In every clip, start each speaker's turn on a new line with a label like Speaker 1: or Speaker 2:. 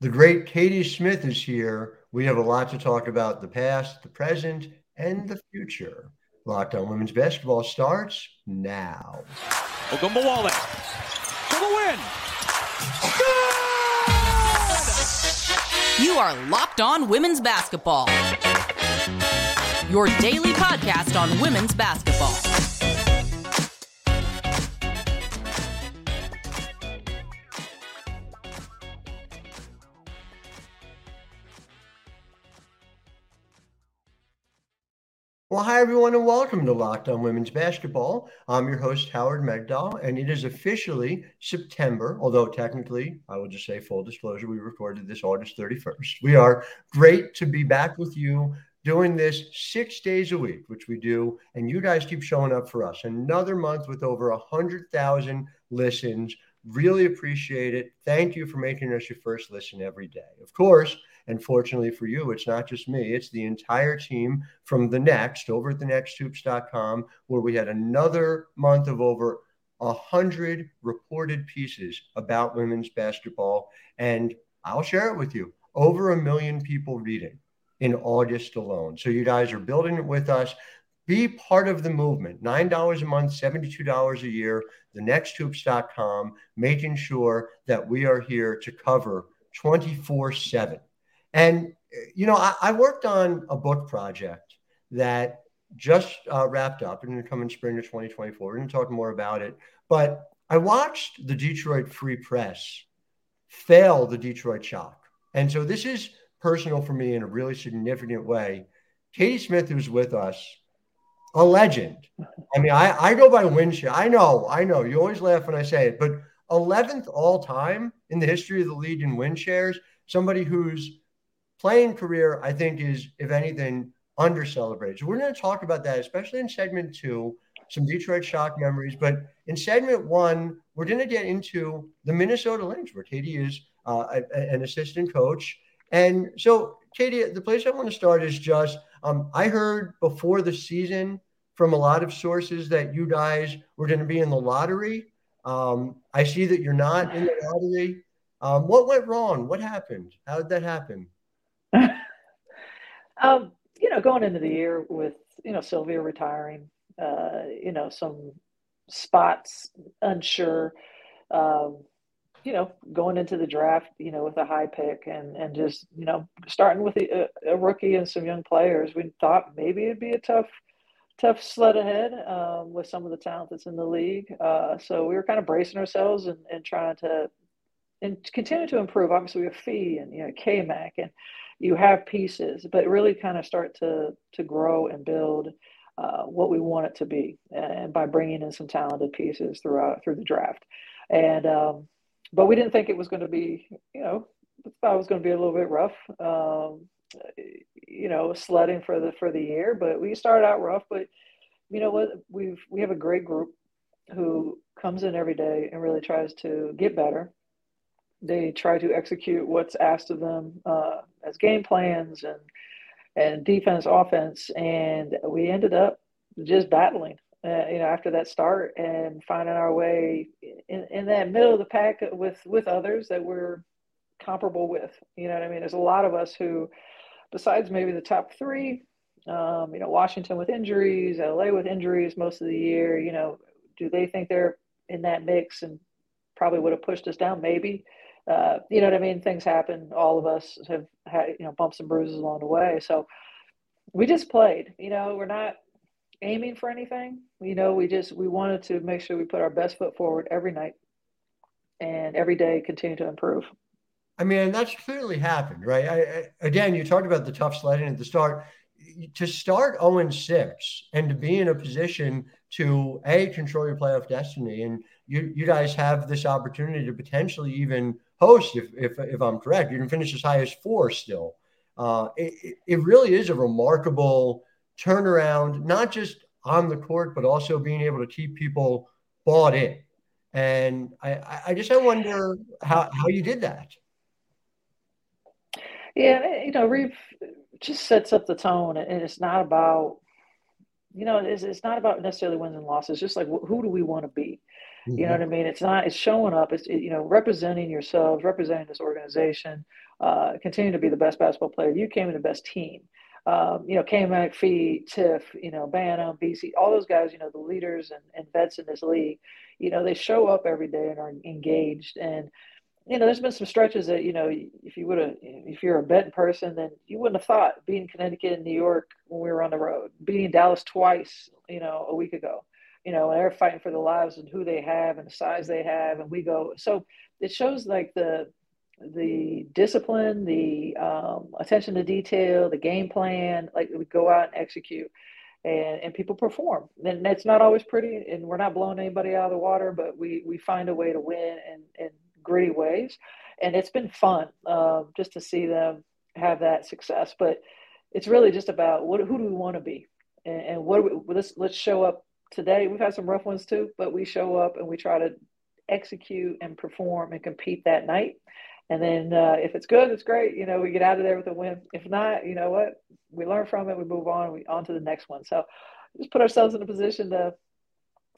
Speaker 1: The great Katie Smith is here. We have a lot to talk about the past, the present, and the future. Locked on Women's Basketball starts now.
Speaker 2: Ogunbowale for the win.
Speaker 3: Good! You are Locked On Women's Basketball. Your daily podcast on women's basketball.
Speaker 1: Well, hi, everyone, and welcome to Locked On Women's Basketball. I'm your host, Howard Megdal, and it is officially September, although technically, I will just say full disclosure, we recorded this August 31st. We are great to be back with you doing this six days a week, which we do, and you guys keep showing up for us. Another month with over 100,000 listens. Really appreciate it. Thank you for making us your first listen every day. Of course, and fortunately for you, it's not just me, it's the entire team from the Next over at the nexthoops.com, where we had another month of over a hundred reported pieces about women's basketball. And I'll share it with you. Over a million people reading in August alone. So you guys are building it with us. Be part of the movement. $9 a month, $72 a year, the nexthoops.com, making sure that we are here to cover 24 7 and, you know, I, I worked on a book project that just uh, wrapped up and going to come in spring of 2024. We're going to talk more about it. But I watched the Detroit Free Press fail the Detroit Shock. And so this is personal for me in a really significant way. Katie Smith, who's with us, a legend. I mean, I, I go by win. I know, I know. You always laugh when I say it, but 11th all time in the history of the league in win shares, somebody who's playing career, I think, is, if anything, under celebrated. So we're going to talk about that, especially in segment two, some Detroit Shock memories. But in segment one, we're going to get into the Minnesota Lynx, where Katie is uh, an assistant coach. And so, Katie, the place I want to start is just um, I heard before the season from a lot of sources that you guys were going to be in the lottery. Um, I see that you're not in the lottery. Um, what went wrong? What happened? How did that happen?
Speaker 4: um, you know, going into the year with you know Sylvia retiring, uh, you know, some spots unsure. Um, you know, going into the draft, you know, with a high pick and and just you know starting with a, a rookie and some young players, we thought maybe it'd be a tough tough sled ahead um, with some of the talent that's in the league. Uh, so we were kind of bracing ourselves and, and trying to and continue to improve. Obviously, we have Fee and you know KMac and you have pieces, but really kind of start to to grow and build uh, what we want it to be, and by bringing in some talented pieces throughout through the draft. And um, but we didn't think it was going to be, you know, thought it was going to be a little bit rough, um, you know, sledding for the for the year. But we started out rough, but you know what, we've we have a great group who comes in every day and really tries to get better they try to execute what's asked of them uh, as game plans and and defense, offense, and we ended up just battling. Uh, you know, after that start and finding our way in, in that middle of the pack with with others that we're comparable with. You know what I mean? There's a lot of us who, besides maybe the top three, um, you know, Washington with injuries, LA with injuries most of the year. You know, do they think they're in that mix and probably would have pushed us down? Maybe uh, you know what I mean? Things happen. All of us have had, you know, bumps and bruises along the way. So we just played, you know, we're not aiming for anything. You know, we just, we wanted to make sure we put our best foot forward every night and every day continue to improve.
Speaker 1: I mean, that's clearly happened, right? I, I, again, you talked about the tough sledding at the start. To start 0 6 and to be in a position to a control your playoff destiny, and you you guys have this opportunity to potentially even host, if, if, if I'm correct. You can finish as high as four still. Uh, it, it really is a remarkable turnaround, not just on the court, but also being able to keep people bought in. And I, I just I wonder how, how you did that.
Speaker 4: Yeah, you know, Reeve just sets up the tone, and it's not about, you know, it's, it's not about necessarily wins and losses. Just like who do we want to be? You know what I mean? It's not, it's showing up, it's, it, you know, representing yourselves, representing this organization uh, continue to be the best basketball player. You came in the best team. Um, you know, Kane McPhee, Tiff, you know, Banham, BC, all those guys, you know, the leaders and, and vets in this league, you know, they show up every day and are engaged. And, you know, there's been some stretches that, you know, if you would have, if you're a betting person, then you wouldn't have thought being Connecticut and New York when we were on the road, being Dallas twice, you know, a week ago, you know, and they're fighting for their lives and who they have and the size they have. And we go, so it shows like the, the discipline, the um, attention to detail, the game plan, like we go out and execute and, and people perform. And it's not always pretty and we're not blowing anybody out of the water, but we, we find a way to win and, and gritty ways. And it's been fun um, just to see them have that success. But it's really just about what, who do we want to be? And, and what we, let's, let's show up today. We've had some rough ones too, but we show up and we try to execute and perform and compete that night. And then uh, if it's good, it's great. You know, we get out of there with a win. If not, you know what? We learn from it. We move on. We on to the next one. So just put ourselves in a position to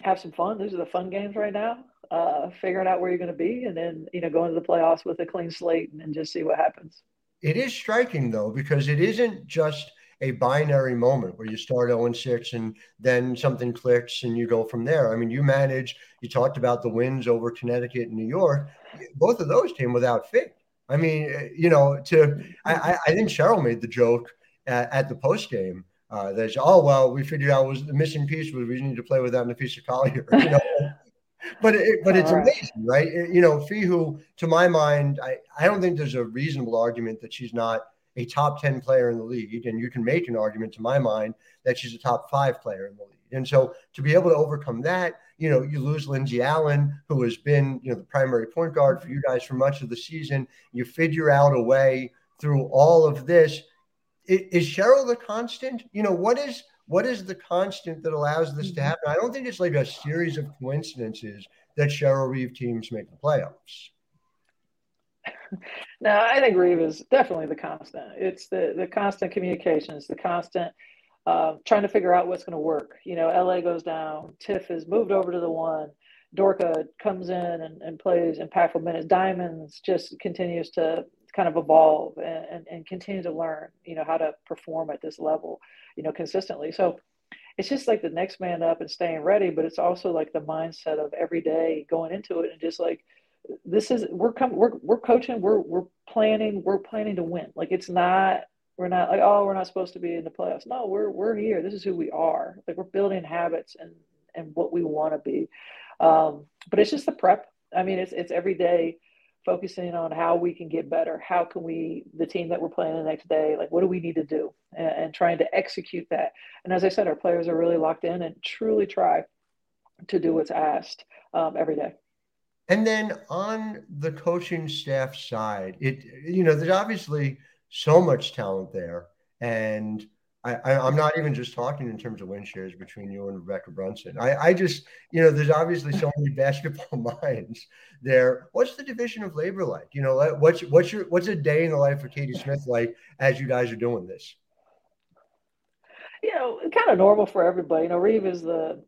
Speaker 4: have some fun. These are the fun games right now uh, figuring out where you're going to be, and then you know going to the playoffs with a clean slate and, and just see what happens.
Speaker 1: It is striking though because it isn't just a binary moment where you start 0 and 6 and then something clicks and you go from there. I mean, you manage, you talked about the wins over Connecticut and New York. Both of those came without Fee. I mean, you know, to I, I think Cheryl made the joke at, at the post game uh, that oh well, we figured out was the missing piece was we need to play without Napheesa Collier. You know, but it, but it's amazing, right? It, you know, who to my mind, I, I don't think there's a reasonable argument that she's not a top 10 player in the league. And you can make an argument to my mind that she's a top five player in the league. And so to be able to overcome that, you know, you lose Lindsay Allen, who has been, you know, the primary point guard for you guys for much of the season. You figure out a way through all of this. Is Cheryl the constant? You know, what is what is the constant that allows this to mm-hmm. happen? I don't think it's like a series of coincidences that Cheryl Reeve teams make the playoffs.
Speaker 4: no, I think Reeve is definitely the constant. It's the the constant communications, the constant uh, trying to figure out what's going to work. You know, LA goes down, Tiff is moved over to the one, Dorka comes in and, and plays impactful minutes. Diamonds just continues to kind of evolve and, and, and continue to learn, you know, how to perform at this level you know, consistently. So it's just like the next man up and staying ready, but it's also like the mindset of every day going into it and just like this is we're coming we're we're coaching, we're we're planning, we're planning to win. Like it's not we're not like, oh, we're not supposed to be in the playoffs. No, we're we're here. This is who we are. Like we're building habits and and what we want to be. Um, but it's just the prep. I mean, it's it's every day focusing on how we can get better. How can we, the team that we're playing the next day, like what do we need to do, and, and trying to execute that. And as I said, our players are really locked in and truly try to do what's asked um, every day.
Speaker 1: And then on the coaching staff side, it you know there's obviously so much talent there, and I, am not even just talking in terms of win shares between you and Rebekkah Brunson. I, I just, you know, there's obviously so many basketball minds there. What's the division of labor like? You know, what's what's your what's a day in the life of Katie Smith like as you guys are doing this?
Speaker 4: You know, kind of normal for everybody. You know, Reeve is the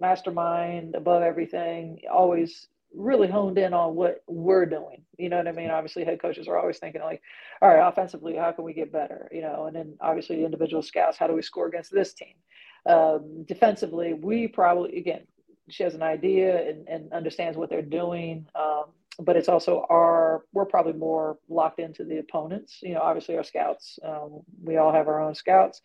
Speaker 4: mastermind above everything, always really honed in on what we're doing. You know what I mean? Obviously, head coaches are always thinking like, all right, offensively, how can we get better? You know, and then obviously individual scouts, how do we score against this team? Um, defensively, we probably again, she has an idea and, and understands what they're doing. Um, but it's also our we're probably more locked into the opponents. You know, obviously our scouts, um, we all have our own scouts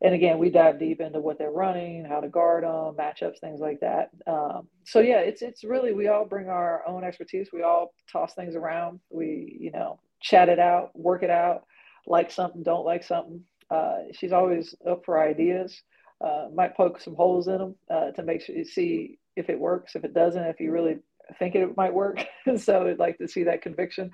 Speaker 4: and again, we dive deep into what they're running, how to guard them, matchups, things like that. Um, so yeah, it's it's really we all bring our own expertise. We all toss things around. We you know chat it out, work it out, like something, don't like something. Uh, she's always up for ideas. Uh, might poke some holes in them uh, to make sure you see if it works. If it doesn't, if you really think it might work. so I'd like to see that conviction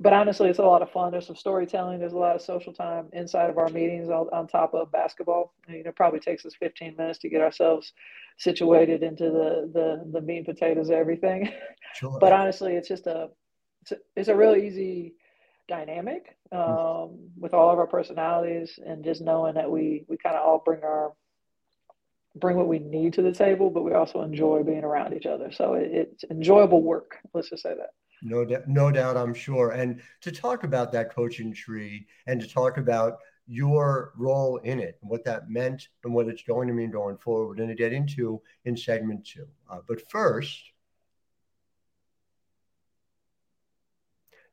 Speaker 4: but honestly, it's a lot of fun. There's some storytelling. There's a lot of social time inside of our meetings on, top of basketball. You know, it probably takes us 15 minutes to get ourselves situated into the the, the meat and potatoes of everything. Sure. but honestly, it's just a it's a, it's a really easy dynamic um, with all of our personalities and just knowing that we we kind of all bring our bring what we need to the table, but we also enjoy being around each other. So it, it's enjoyable work. Let's just say that.
Speaker 1: No, doubt, no doubt, I'm sure. And to talk about that coaching tree and to talk about your role in it and what that meant and what it's going to mean going forward, we're going to get into in segment two. Uh, but first,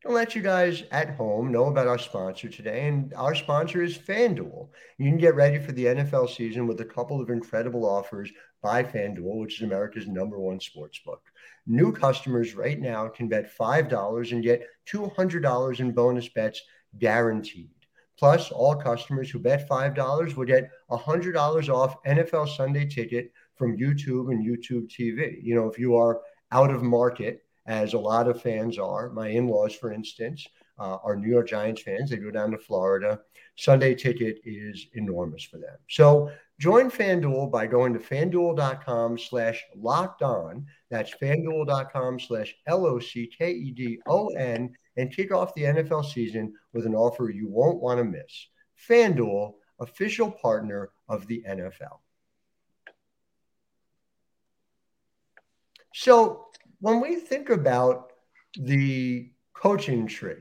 Speaker 1: to let you guys at home know about our sponsor today. And our sponsor is FanDuel. You can get ready for the NFL season with a couple of incredible offers by FanDuel, which is America's number one sports book. New customers right now can bet $5 and get $200 in bonus bets guaranteed. Plus, all customers who bet $5 will get $100 off NFL Sunday ticket from YouTube and YouTube TV. You know, if you are out of market, as a lot of fans are, my in laws, for instance, uh, are New York Giants fans. They go down to Florida. Sunday ticket is enormous for them. So join FanDuel by going to fanduel.com slash locked on. That's fanduel.com slash L O C K E D O N and kick off the NFL season with an offer you won't want to miss. FanDuel, official partner of the NFL. So when we think about the coaching tree,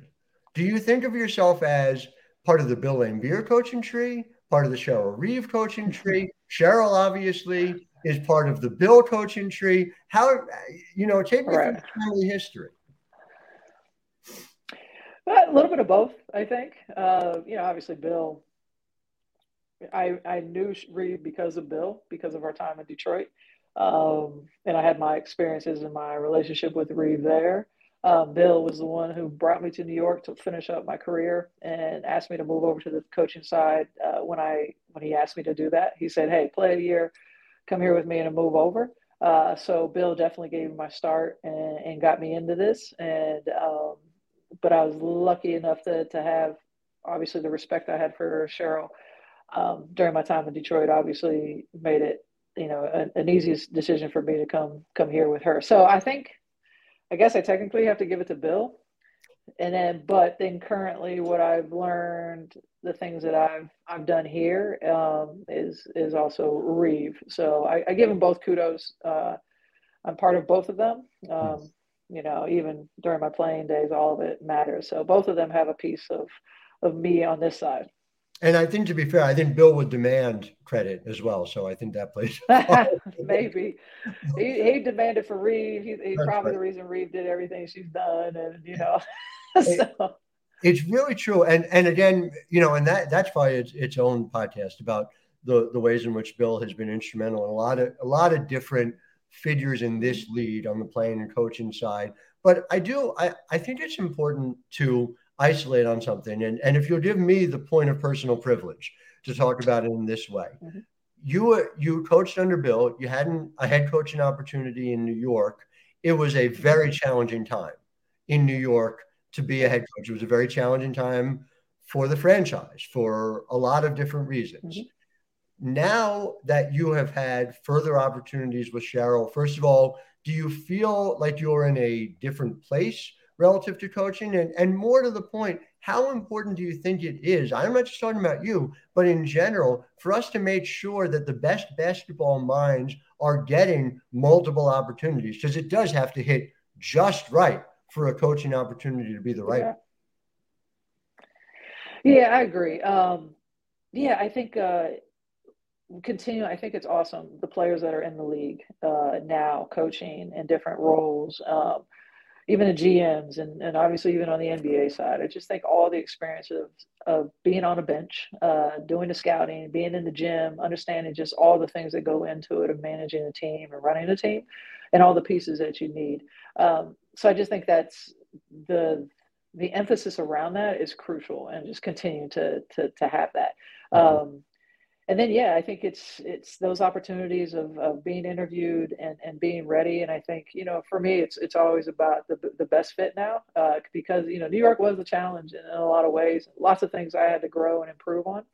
Speaker 1: do you think of yourself as part of the Bill Laimbeer coaching tree, part of the Cheryl Reeve coaching tree? Cheryl obviously is part of the Bill coaching tree. How, you know, take me right. through family history.
Speaker 4: A little bit of both, I think. Uh, you know, obviously Bill. I I knew Reeve because of Bill, because of our time in Detroit, um, and I had my experiences and my relationship with Reeve there. Um, Bill was the one who brought me to New York to finish up my career and asked me to move over to the coaching side. Uh, when I when he asked me to do that, he said, "Hey, play a year, come here with me, and move over." Uh, so Bill definitely gave me my start and, and got me into this. And um, but I was lucky enough to to have obviously the respect I had for Cheryl um, during my time in Detroit. Obviously, made it you know an, an easiest decision for me to come come here with her. So I think I guess I technically have to give it to Bill. And then, but then currently, what I've learned, the things that I've I've done here um, is is also Reeve. So I, I, give them both kudos. Uh, I'm part of both of them. Um, you know, even during my playing days, all of it matters. So both of them have a piece of of me on this side.
Speaker 1: And I think to be fair, I think Bill would demand credit as well. So I think that plays.
Speaker 4: Maybe he, he demanded for Reeve. He, he's probably right. the reason Reeve did everything she's done, and you know. so.
Speaker 1: It's really true, and and again, you know, and that that's why it's its own podcast about the the ways in which Bill has been instrumental in a lot of a lot of different figures in this lead on the playing and coaching side. But I do I I think it's important to isolate on something. And, and if you'll give me the point of personal privilege to talk about it in this way, mm-hmm. you were, you coached under Bill. You hadn't a head coaching opportunity in New York. It was a very challenging time in New York to be a head coach. It was a very challenging time for the franchise for a lot of different reasons. Mm-hmm. Now that you have had further opportunities with Cheryl, first of all, do you feel like you're in a different place relative to coaching? And, and more to the point, how important do you think it is? I'm not just talking about you, but in general, for us to make sure that the best basketball minds are getting multiple opportunities, because it does have to hit just right for a coaching opportunity to be the right.
Speaker 4: Yeah, yeah I agree. Um, yeah, I think uh, continue. I think it's awesome the players that are in the league uh, now, coaching in different roles. Um, even the GMs and, and obviously even on the NBA side. I just think all the experience of, of being on a bench, uh, doing the scouting, being in the gym, understanding just all the things that go into it of managing a team and running a team and all the pieces that you need. Um, so I just think that's the the emphasis around that is crucial and just continue to to to have that. Mm-hmm. Um, and then yeah i think it's it's those opportunities of, of being interviewed and, and being ready. And i think you know for me it's it's always about the, the best fit now uh, because you know new york was a challenge in, in, a lot of ways. Lots of things i had to grow and improve on.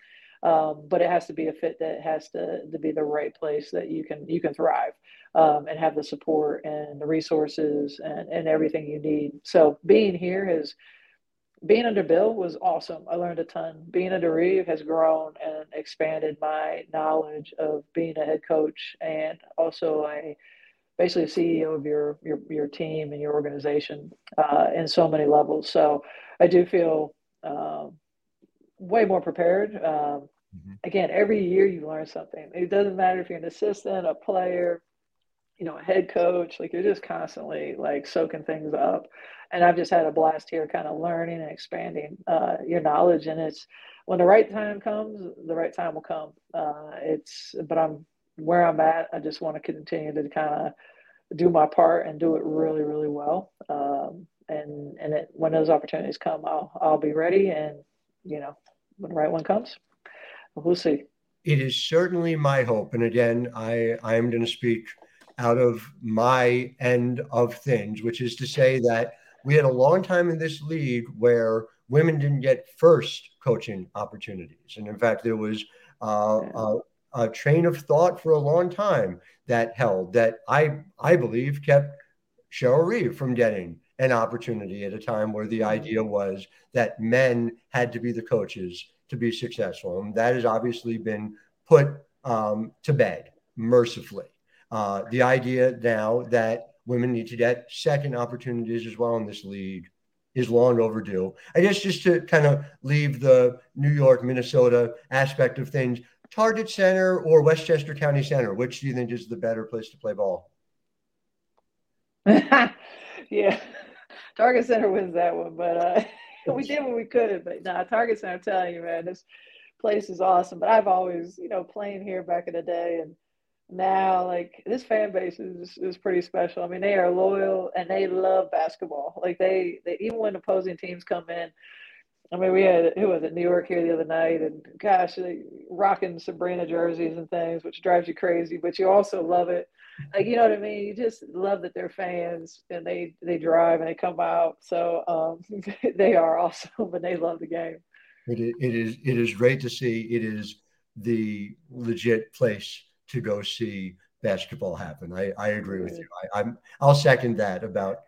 Speaker 4: Um, but it has to be a fit that has to, to be the right place that you can you can thrive um, and have the support and the resources and, and everything you need. So being here has being under Bill was awesome. I learned a ton. Being under Reeve has grown and expanded my knowledge of being a head coach. And also, I basically CEO of your your your team and your organization uh, in so many levels. So I do feel um, way more prepared. Um, mm-hmm. Again, every year you learn something. It doesn't matter if you're an assistant, a player, you know, a head coach. Like you're just constantly like soaking things up. And I've just had a blast here, kind of learning and expanding uh, your knowledge. And it's when the right time comes, the right time will come. Uh, it's, but I'm where I'm at. I just want to continue to kind of do my part and do it really, really well. Um, and and it, when those opportunities come, I'll I'll be ready. And you know, when the right one comes, we'll see.
Speaker 1: It is certainly my hope. And again, I I am going to speak out of my end of things, which is to say that we had a long time in this league where women didn't get first coaching opportunities. And in fact, there was uh, a, a, train of thought for a long time that held that I, I believe kept Cheryl Reeve from getting an opportunity at a time where the mm-hmm. idea was that men had to be the coaches to be successful. And that has obviously been put um, to bed mercifully. Uh, the idea now that women need to get second opportunities as well in this league is long overdue. I guess just to kind of leave the New York, Minnesota aspect of things, Target Center or Westchester County Center, which do you think is the better place to play ball?
Speaker 4: yeah, Target Center wins that one, but uh, we did what we could. But nah, Target Center, I'm telling you, man, this place is awesome. But I've always, you know, playing here back in the day and now like this fan base is is pretty special. I mean, they are loyal and they love basketball. Like they, they even when opposing teams come in. I mean, we had who was it, New York here the other night, and gosh, rocking Sabrina jerseys and things, which drives you crazy. But you also love it, like you know what I mean. You just love that they're fans and they they drive and they come out. So um, they are awesome, and they love the game.
Speaker 1: It is, it is it is great to see. It is the legit place to go see basketball happen. I, I agree with you. I, am I'll second that about.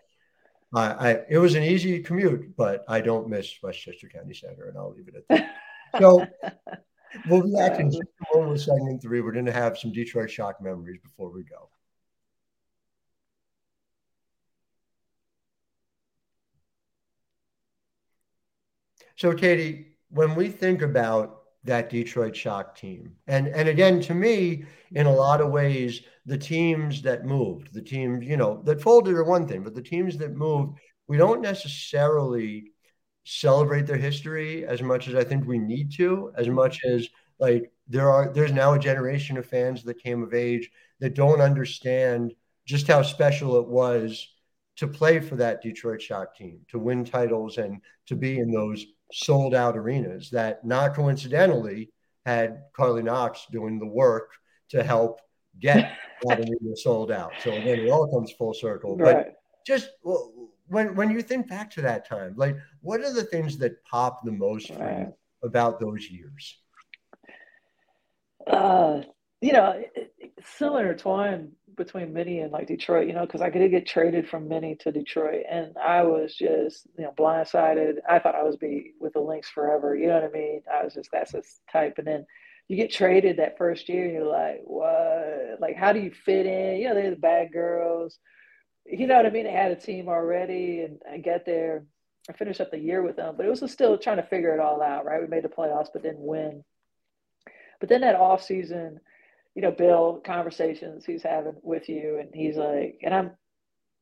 Speaker 1: I, I it was an easy commute, but I don't miss Westchester County Center, and I'll leave it at that. so we'll be back in with segment three. We're going to have some Detroit shock memories before we go. So, Katie, when we think about that Detroit Shock team. And and again, to me, in a lot of ways, the teams that moved, the teams, you know, that folded are one thing, but the teams that moved, we don't necessarily celebrate their history as much as I think we need to, as much as like there are there's now a generation of fans that came of age that don't understand just how special it was to play for that Detroit Shock team, to win titles and to be in those sold out arenas that not coincidentally had Carley Knox doing the work to help get that arena sold out. So again, it all comes full circle. Right. But just when when you think back to that time, like what are the things that pop the most right. about those years?
Speaker 4: Uh, you know, still intertwined between Minnie and like Detroit, you know, because I could get traded from Minnie to Detroit, and I was just you know blindsided. I thought I was be with the Lynx forever. You know what I mean? I was just that's this type, and then you get traded that first year, and you're like, what? Like, how do you fit in? You know, they're the bad girls. You know what I mean? They had a team already, and I get there. I finished up the year with them, but it was still trying to figure it all out, right? We made the playoffs, but didn't win. But then that off season – you know, Bill conversations he's having with you, and he's like, and I'm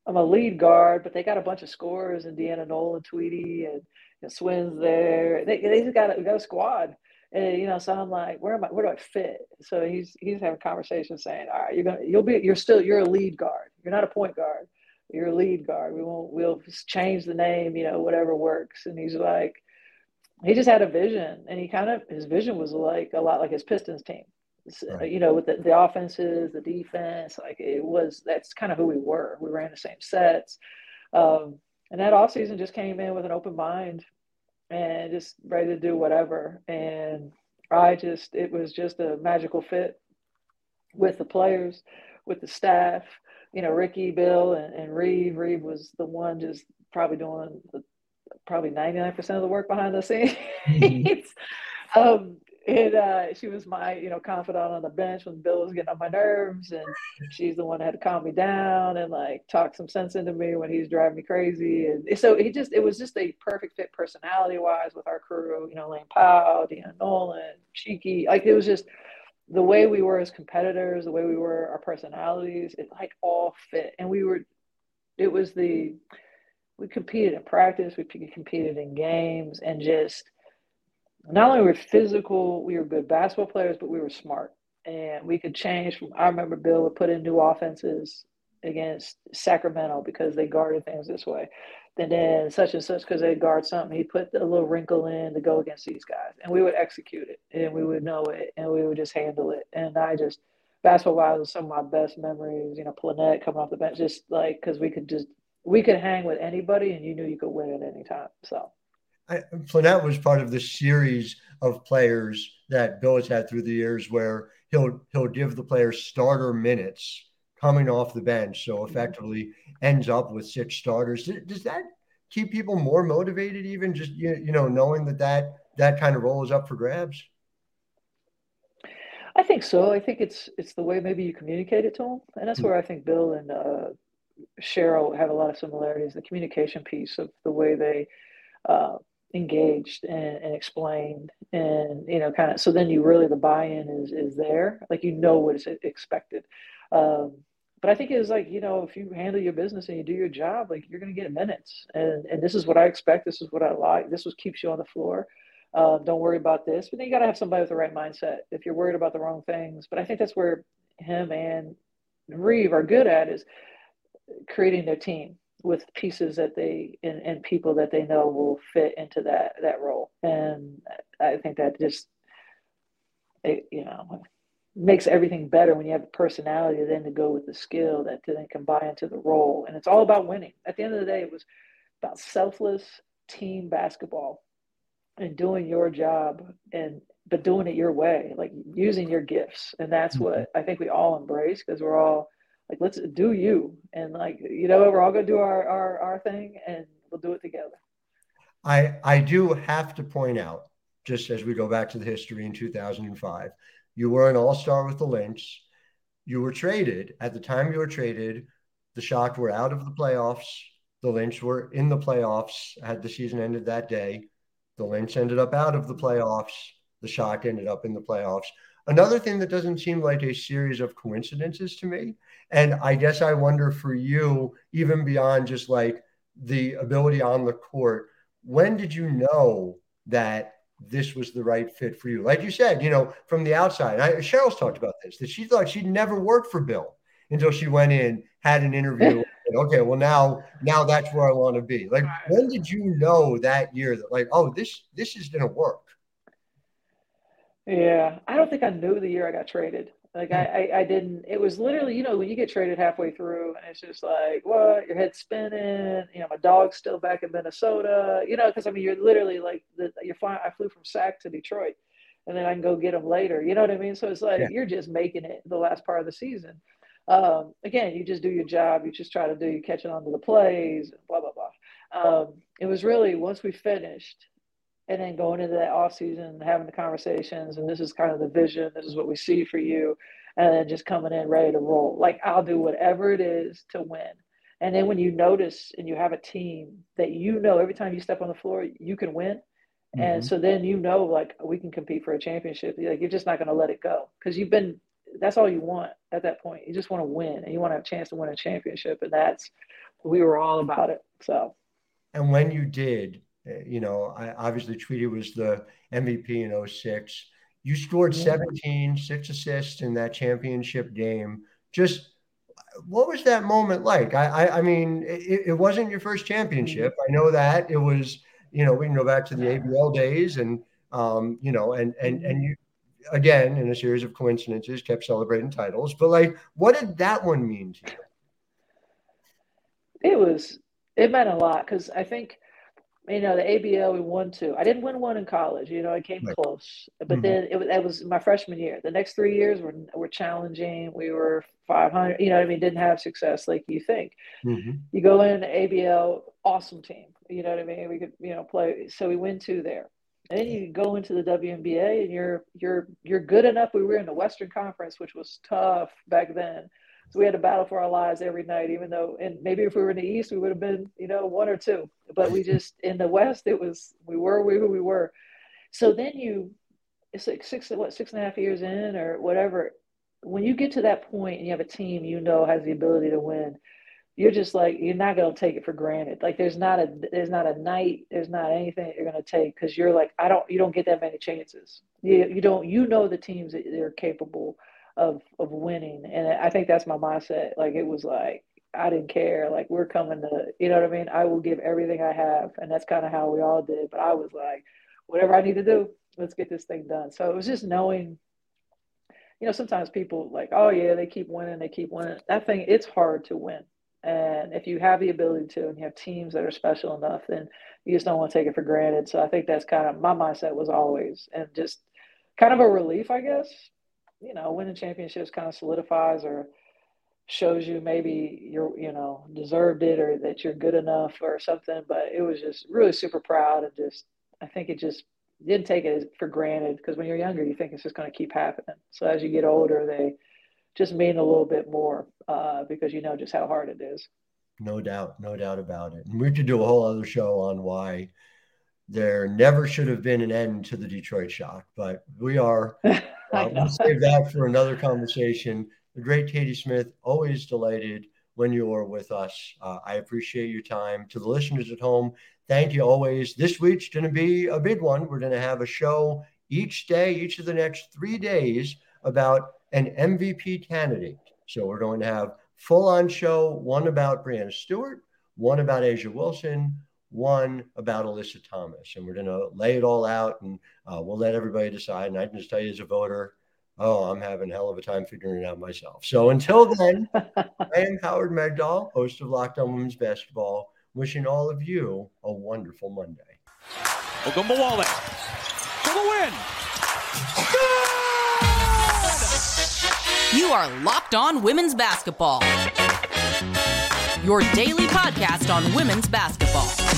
Speaker 4: I'm a lead guard, but they got a bunch of scorers and Deanna Nolan, Tweety, and, and Swin's there. They they just got a, got a squad, and you know, so I'm like, where am I? Where do I fit? So he's he's having conversations saying, all right, you're gonna you'll be you're still you're a lead guard. You're not a point guard. You're a lead guard. We won't we'll change the name, you know, whatever works. And he's like, he just had a vision, and he kind of his vision was like a lot like his Pistons team right. you know, with the, the offenses, the defense, like it was, that's kind of who we were. We ran the same sets. Um, and that off season just came in with an open mind and just ready to do whatever. And I just, it was just a magical fit with the players, with the staff, you know, Ricky, Bill, and, and Reeve. Reeve was the one just probably doing the, probably 99% of the work behind the scenes. Mm-hmm. um, and uh, she was my, you know, confidant on the bench when Bill was getting on my nerves, and she's the one that had to calm me down and like talk some sense into me when he's driving me crazy. And so he just, it was just a perfect fit personality wise with our crew. You know, Lane Powell, Deanna Nolan, Cheeky. Like it was just the way we were as competitors, the way we were, our personalities, it like all fit, and we were. It was the we competed in practice, we competed in games, and just not only were physical, we were good basketball players, but we were smart. And we could change from, I remember Bill would put in new offenses against Sacramento because they guarded things this way. And then such and such because they guard something, he put a little wrinkle in to go against these guys. And we would execute it and we would know it and we would just handle it. And I just, basketball wise, was some of my best memories. You know, Plenette coming off the bench, just like because we could just, we could hang with anybody and you knew you could win at any time. So.
Speaker 1: Plenette was part of the series of players that Bill has had through the years where he'll he'll give the player starter minutes coming off the bench, so effectively ends up with six starters. Does that keep people more motivated, even just you, you know knowing that that that kind of role is up for grabs?
Speaker 4: I think so. I think it's it's the way maybe you communicate it to them, and that's hmm. where I think Bill and uh, Cheryl have a lot of similarities. The communication piece of the way they uh, engaged and, and, explained and you know kind of so then you really the buy-in is is there. Like you know what is expected. Um, but i think it's like you know if you handle your business and you do your job like you're going to get minutes. And and this is what i expect. This is what i like. This was keeps you on the floor. Uh, don't worry about this. But then you got to have somebody with the right mindset if you're worried about the wrong things. But i think that's where him and reeve are good at is creating their team with pieces that they and, and people that they know will fit into that that role. And i think that just it, you know makes everything better when you have a personality then to go with the skill that to then combine into the role. And it's all about winning. At the end of the day it was about selfless team basketball and doing your job and but doing it your way like using your gifts. And that's mm-hmm. what i think we all embrace because we're all like let's do you. And like you know we're all gonna do our our, our thing and we'll do it together.
Speaker 1: I i do have to point out just as we go back to the history in 2005 you were an all-star with the lynx. You were traded. At the time you were traded the shock were out of the playoffs. The lynx were in the playoffs. Had the season ended that day the lynx ended up out of the playoffs. The shock ended up in the playoffs Another thing that doesn't seem like a series of coincidences to me, and I guess I wonder for you, even beyond just like the ability on the court, when did you know that this was the right fit for you? Like you said, you know, from the outside, I, Cheryl's talked about this, that she thought she'd never worked for Bill until she went in, had an interview. and, okay, well now, now that's where I want to be. Like, when did you know that year that like, oh, this this is going to work?
Speaker 4: Yeah, I don't think I knew the year I got traded. Like I, I, I, didn't. It was literally, you know, when you get traded halfway through, and it's just like, what? Your head's spinning. You know, my dog's still back in Minnesota. You know, because I mean, you're literally like, the, you're flying. I flew from Sac to Detroit, and then I can go get them later. You know what I mean? So it's like yeah. you're just making it the last part of the season. Um, again, you just do your job. You just try to do. You catching on to the plays. Blah blah blah. Um, it was really once we finished and then going into that off season, having the conversations, and this is kind of the vision. This is what we see for you, and then just coming in ready to roll. Like I'll do whatever it is to win. And then when you notice and you have a team that you know every time you step on the floor, you can win. Mm-hmm. And so then you know, like we can compete for a championship. Like you're just not going to let it go because you've been. That's all you want at that point. You just want to win, and you want to have a chance to win a championship, and that's we were all about it. So.
Speaker 1: And when you did, Eh, you know, I, obviously Tweety was the MVP in 06. You scored 17, six assists in that championship game. Just what was that moment like? I, I, I mean, it, it, wasn't your first championship. Mm-hmm. I know that it was. You know, we can go back to the ABL days, and um, you know, and and and mm-hmm. you again in a series of coincidences kept celebrating titles. But like, what did that one mean to
Speaker 4: you? It was. It meant a lot because I think you know, the ABL we won two. I didn't win one in college. You know, I came right. close, but mm-hmm. then it was that was my freshman year. The next three years were were challenging. We were 500. You know, I mean, didn't have success like you think. Mm-hmm. You go in ABL, awesome team. You know what I mean? We could you know play. So we win two there. And then you go into the WNBA and you're you're you're good enough. We were in the Western Conference, which was tough back then. So we had to battle for our lives every night, even though and maybe if we were in the East, we would have been, you know, one or two. But we just in the West, it was we were we who we were. So then you it's like six what six and a half years in or whatever. When you get to that point and you have a team you know has the ability to win, you're just like you're not going to take it for granted like there's not a there's not a night there's not anything that you're going to take because you're like i don't you don't get that many chances you, you don't you know the teams that they're capable of of winning. And i think that's my mindset. Like it was like i didn't care. Like we're coming to you know what i mean? I will give everything i have. And that's kind of how we all did. But i was like whatever i need to do let's get this thing done. So it was just knowing you know sometimes people like oh yeah they keep winning they keep winning. That thing it's hard to win. And if you have the ability to, and you have teams that are special enough, then you just don't want to take it for granted. So I think that's kind of my mindset was always, and just kind of a relief, I guess. You know, winning championships kind of solidifies or shows you maybe you're, you know, deserved it or that you're good enough or something. But it was just really super proud and just, I think it just didn't take it for granted because when you're younger, you think it's just going to keep happening. So as you get older, they, just mean a little bit more uh, because you know just how hard it is.
Speaker 1: No doubt, no doubt about it. And we could do a whole other show on why there never should have been an end to the Detroit Shock, but we are. Uh, we'll save that for another conversation. The great Katie Smith, always delighted when you're with us. Uh, I appreciate your time. To the listeners at home, thank you always. This week's going to be a big one. We're going to have a show each day, each of the next three days about an MVP candidate. So we're going to have full on show one about Breanna Stewart, one about A'ja Wilson, one about Alyssa Thomas. And we're going to lay it all out and uh, we'll let everybody decide. And I can just tell you as a voter, oh, I'm having a hell of a time figuring it out myself. So until then, I am Howard Megdal, host of Locked On Women's Basketball, wishing all of you a wonderful Monday.
Speaker 2: Ogunbowale for the win.
Speaker 3: You are Locked On Women's Basketball, your daily podcast on women's basketball.